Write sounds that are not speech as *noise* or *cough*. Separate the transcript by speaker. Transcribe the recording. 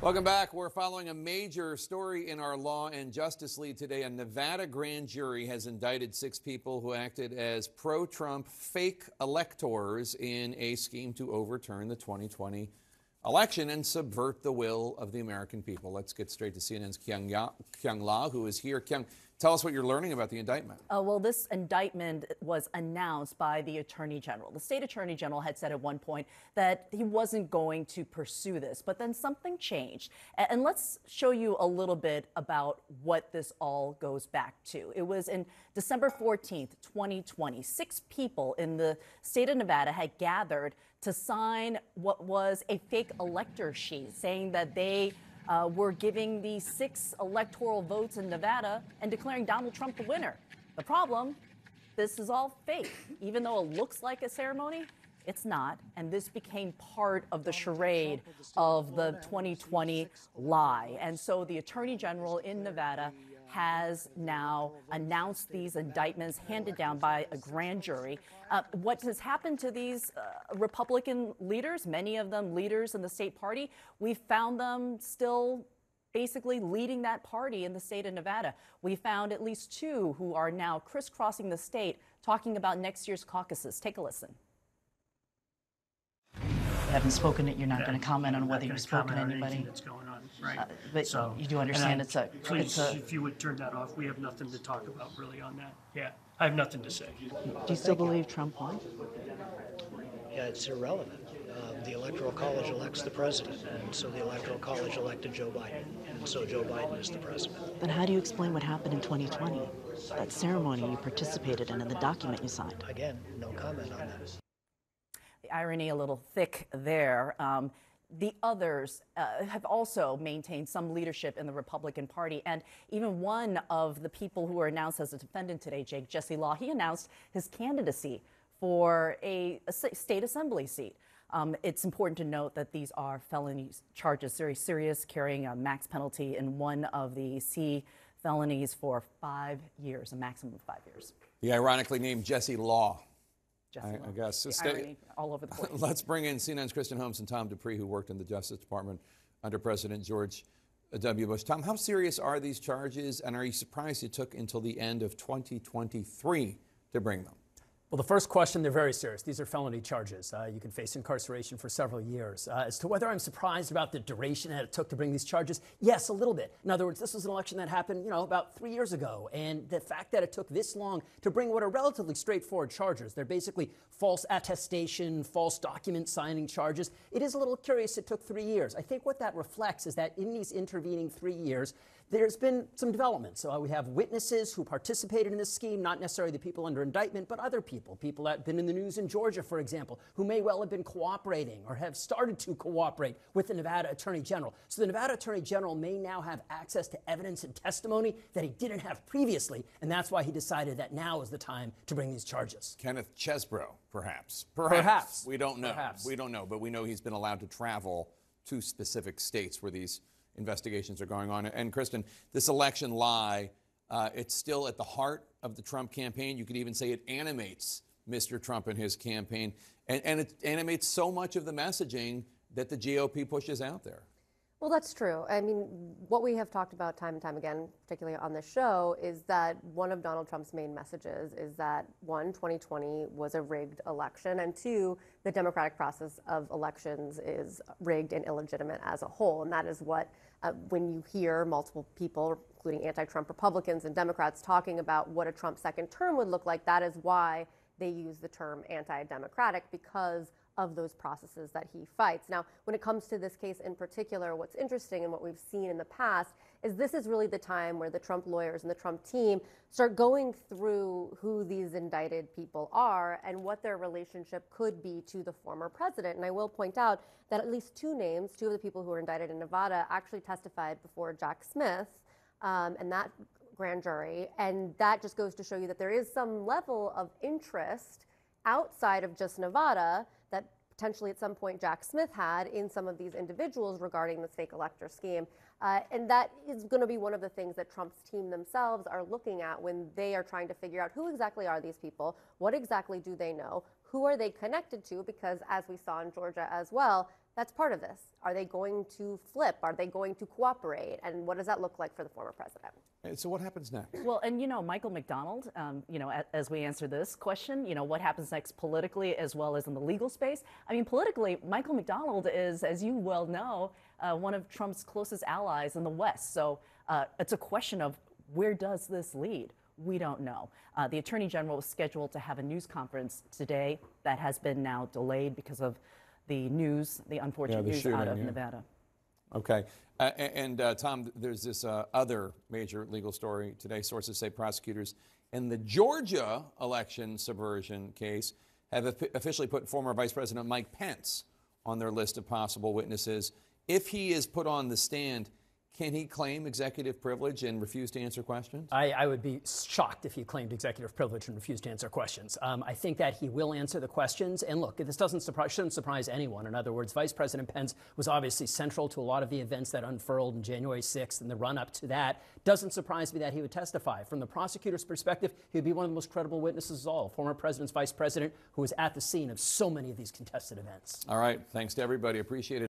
Speaker 1: Welcome back. We're following a major story in our Law and Justice Lead today. A Nevada grand jury has indicted six people who acted as pro Trump fake electors in a scheme to overturn the 2020 election and subvert the will of the American people. Let's get straight to CNN's Kyung, ya- Kyung Lah, who is here. Kyung, tell us what you're learning about the indictment.
Speaker 2: Uh, well, this indictment was announced by the Attorney General. The state Attorney General had said at one point that he wasn't going to pursue this, but then something changed. And let's show you a little bit about what this all goes back to. It was in December 14th, 2020. Six people in the state of Nevada had gathered to sign what was a fake elector sheet saying that they uh, were giving the six electoral votes in Nevada and declaring Donald Trump the winner. The problem, this is all fake. Even though it looks like a ceremony, it's not. And this became part of the charade of the 2020 lie. And so the Attorney General in Nevada has now announced these indictments handed down by a grand jury. Uh, what has happened to these uh, Republican leaders, many of them leaders in the state party, we found them still basically leading that party in the state of Nevada. We found at least two who are now crisscrossing the state talking about next year's caucuses. Take a listen.
Speaker 3: You haven't spoken it, you're not going to comment on whether you've spoken to
Speaker 4: comment on anything
Speaker 3: anybody.
Speaker 4: that's going on, right?
Speaker 3: Uh, but
Speaker 4: So-
Speaker 3: you do
Speaker 4: and
Speaker 3: understand
Speaker 4: I-
Speaker 3: it's a-
Speaker 4: Please,
Speaker 3: it's a-
Speaker 4: if you would turn that off, we have nothing to talk about really on that. Yeah, I have nothing to say.
Speaker 3: Do you still believe Trump won?
Speaker 5: Yeah, it's irrelevant. Um, the Electoral College elects the president, and so the Electoral College elected Joe Biden, and so Joe Biden is the president.
Speaker 3: Then how do you explain what happened in 2020? That ceremony you participated in and the document you signed?
Speaker 5: Again, no comment on that.
Speaker 2: Irony a little thick there. Um, the others uh, have also maintained some leadership in the Republican Party. And even one of the people who were announced as a defendant today, Jake Jesse Law, he announced his candidacy for a state assembly seat. Um, it's important to note that these are felony charges, very serious, carrying a max penalty in one of the C felonies for five years, a maximum of five years.
Speaker 1: The ironically named Jesse Law.
Speaker 2: Jesse
Speaker 1: I- I guess.
Speaker 2: The
Speaker 1: stay-
Speaker 2: irony all over the *laughs* place.
Speaker 1: Let's bring in CNN's Kristen Holmes and Tom Dupree, who worked in the Justice Department under President George uh, W. Bush. Tom, how serious are these charges, and are you surprised it took until the end of 2023 to bring them?
Speaker 6: Well, the first question, they're very serious. These are felony charges. Uh, you can face incarceration for several years. Uh, as to whether I'm surprised about the duration that it took to bring these charges, yes, a little bit. In other words, this was an election that happened, you know, about three years ago, and the fact that it took this long to bring what are relatively straightforward charges, they're basically false attestation, false document signing charges. It is a little curious it took three years. I think what that reflects is that in these intervening three years, there's been some developments. So uh, we have witnesses who participated in this scheme, not necessarily the people under indictment, but other people, people that have been in the news in Georgia, for example, who may well have been cooperating or have started to cooperate with the Nevada Attorney General. So the Nevada Attorney General may now have access to evidence and testimony that he didn't have previously, and that's why he decided that now is the time to bring these charges.
Speaker 1: Kenneth Chesebro, perhaps.
Speaker 6: Perhaps.
Speaker 1: We don't know.
Speaker 6: Perhaps.
Speaker 1: We don't know, but we know he's been allowed to travel to specific states where these investigations are going on. And Kristen, this election lie, uh, it's still at the heart of the Trump campaign. You could even say it animates Mr. Trump and his campaign, and, and it animates so much of the messaging that the GOP pushes out there.
Speaker 7: Well, that's true. I mean, what we have talked about time and time again, particularly on this show, is that one of Donald Trump's main messages is that one, 2020 was a rigged election, and two, the democratic process of elections is rigged and illegitimate as a whole. And that is what, uh, when you hear multiple people, including anti Trump Republicans and Democrats, talking about what a Trump second term would look like, that is why they use the term anti democratic because of those processes that he fights. Now, when it comes to this case in particular, what's interesting and what we've seen in the past is this is really the time where the Trump lawyers and the Trump team start going through who these indicted people are and what their relationship could be to the former president. And I will point out that at least two names, two of the people who were indicted in Nevada, actually testified before Jack Smith. Um, and that grand jury. And that just goes to show you that there is some level of interest outside of just Nevada that potentially at some point Jack Smith had in some of these individuals regarding this fake elector scheme. Uh, and that is going to be one of the things that Trump's team themselves are looking at when they are trying to figure out who exactly are these people, what exactly do they know, who are they connected to, because as we saw in Georgia as well, That's part of this. Are they going to flip? Are they going to cooperate? And what does that look like for the former president?
Speaker 1: So what happens next?
Speaker 2: Well, and you know, Michael McDonald, um, you know, as we answer this question, you know, what happens next politically as well as in the legal space? I mean, politically, Michael McDonald is, as you well know, uh, one of Trump's closest allies in the West. So uh, it's a question of where does this lead? We don't know. Uh, the Attorney General was scheduled to have a news conference today. That has been now delayed because of the news, the unfortunate
Speaker 1: the
Speaker 2: news
Speaker 1: shooting,
Speaker 2: out of
Speaker 1: yeah.
Speaker 2: Nevada.
Speaker 1: Okay. Uh, and uh, Tom, there's this uh, other major legal story today. Sources say prosecutors in the Georgia election subversion case have offi- officially put former Vice President Mike Pence on their list of possible witnesses. If he is put on the stand, can he claim executive privilege and refuse to answer questions?
Speaker 6: I, I would be shocked if he claimed executive privilege and refused to answer questions. Um, I think that he will answer the questions. And look, this doesn't surprise, shouldn't surprise anyone. In other words, Vice President Pence was obviously central to a lot of the events that unfurled on January 6th and the run up to that. Doesn't surprise me that he would testify. From the prosecutor's perspective, he would be one of the most credible witnesses of all. Former president's vice president who was at the scene of so many of these contested events.
Speaker 1: All right. Thanks to everybody. Appreciate it.